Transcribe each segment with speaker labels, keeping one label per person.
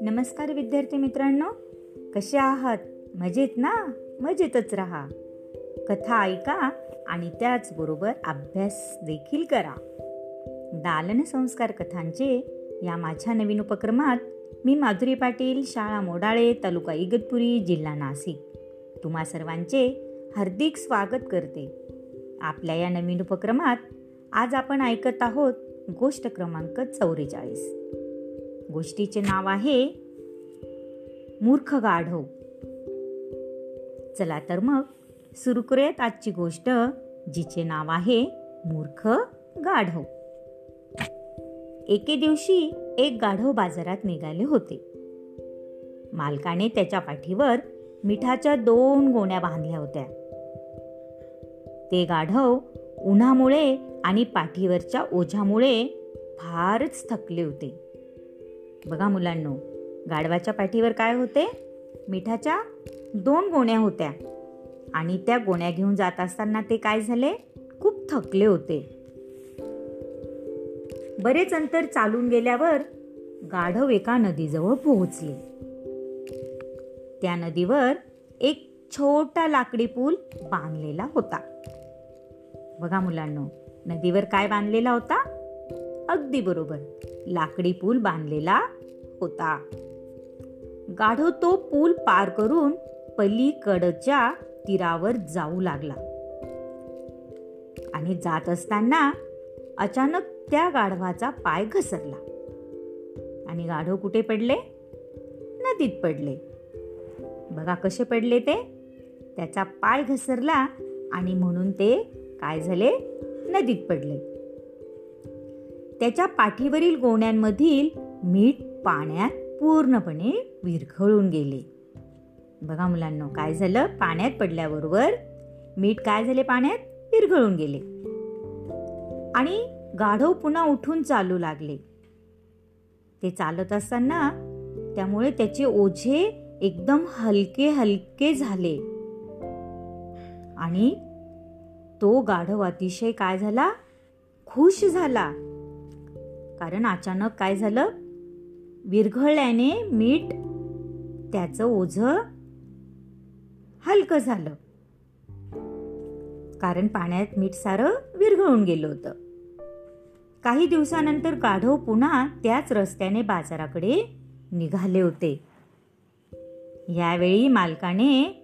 Speaker 1: नमस्कार विद्यार्थी मित्रांनो. कसे आहात? मजेत ना? मजेतच राहा. कथा ऐका आणि त्याचबरोबर अभ्यास देखील करा. दालन संस्कार कथांचे या माझ्या नवीन उपक्रमात मी माधुरी पाटील शाळा मोडाळे तालुका इगतपुरी जिल्हा नाशिक. तुम्हा सर्वांचे हार्दिक स्वागत करते. आपल्या या नवीन उपक्रमात आज आपण ऐकत आहोत गोष्ट क्रमांक चौवेचाळीस. गोष्टीचे नाव आहे मूर्ख गाढव. चला तर मग सुरू करूयात आजची गोष्ट जिचे नाव आहे मूर्ख गाढव. एके दिवशी एक गाढव बाजारात निघाले होते. मालकाने त्याच्या पाठीवर मिठाच्या दोन गोण्या बांधल्या होत्या. ते गाढव उन्हामुळे आणि पाठीवरच्या ओझ्यामुळे फारच थकले होते. बघा मुलांनो गाढवाच्या पाठीवर काय होते? मिठाच्या दोन गोण्या होत्या. आणि त्या गोण्या घेऊन जात असताना ते काय झाले? खूप थकले होते. बरेच अंतर चालून गेल्यावर गाढव एका नदीजवळ पोहोचले. त्या नदीवर एक छोटा लाकडी पूल बांधलेला होता. बघा मुलांनो नदीवर काय बांधलेला होता? अगदी बरोबर. लाकडी पूल बांधलेला होता. गाढव तो पूल पार करून पलीकडच्या तीरावर जाऊ लागला. आणि जात असताना अचानक त्या गाढवाचा पाय घसरला. आणि गाढव कुठे पडले? नदीत पडले. बघा कसे पडले ते. त्याचा पाय घसरला आणि म्हणून ते काय झाले? नदीत पडले. त्याच्या पाठीवरील गोण्यांमधील मीठ पाण्यात पूर्णपणे विरघळून गेले. बघा मुलांना काय झालं? पाण्यात पडल्याबरोबर मीठ काय झाले? पाण्यात विरघळून गेले. आणि गाढव पुन्हा उठून चालू लागले. ते चालत असताना त्यामुळे त्याचे ओझे एकदम हलके हलके झाले. आणि तो गाढव अतिशय काय झाला? खुश झाला. कारण अचानक काय झालं? विरघळल्याने मीठ त्याचं ओझ हलकं झालं. कारण पाण्यात मीठ सारं विरघळून गेलं होतं. काही दिवसानंतर गाढव पुन्हा त्याच रस्त्याने बाजाराकडे निघाले होते. यावेळी मालकाने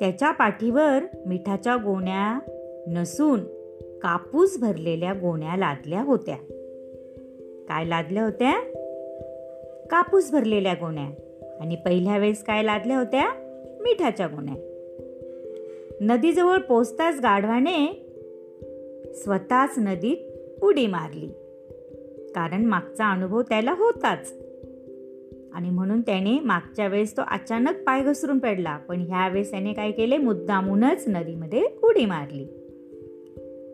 Speaker 1: त्याच्या पाठीवर मिठाच्या गोण्या नसून कापूस भरलेल्या गोण्या लादल्या होत्या. काय लादल्या होत्या? कापूस भरलेल्या गोण्या. आणि पहिल्या वेळेस काय लादल्या होत्या? मिठाच्या गोण्या. नदीजवळ पोचताच गाढवाने स्वतःच नदीत उडी मारली. कारण मागचा अनुभव त्याला होताच. आणि म्हणून त्याने मागच्या वेळेस तो अचानक पाय घसरून पडला. पण ह्यावेळेस त्याने काय केले? मुद्दामूनच नदीमध्ये उडी मारली.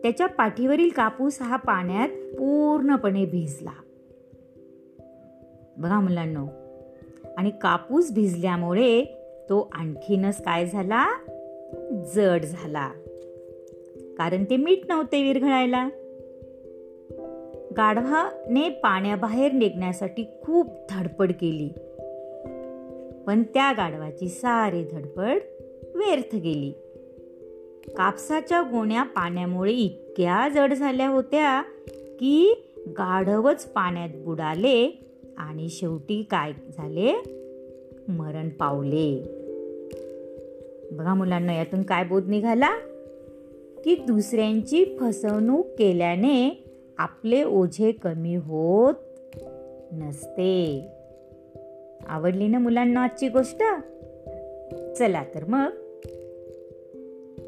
Speaker 1: त्याच्या पाठीवरील कापूस हा पाण्यात पूर्णपणे भिजला. बघा मुलांनो आणि कापूस भिजल्यामुळे तो आणखीनच काय झाला? जड झाला. कारण ते मीठ नव्हते विरघळायला. गाढवाने पाण्याबाहेर निघण्यासाठी खूप धडपड केली. पण त्या गाढवाची सारी धडपड व्यर्थ गेली. कापसाच्या गोण्या पाण्यामुळे इतक्या जड झाल्या होत्या की गाढवच पाण्यात बुडाले आणि शेवटी काय झाले? मरण पावले. बघा मुलांना यातून काय बोध निघाला? की दुसऱ्यांची फसवणूक केल्याने आपले ओझे कमी होत नसते. आवडली ना मुलांना आजची गोष्ट? चला तर मग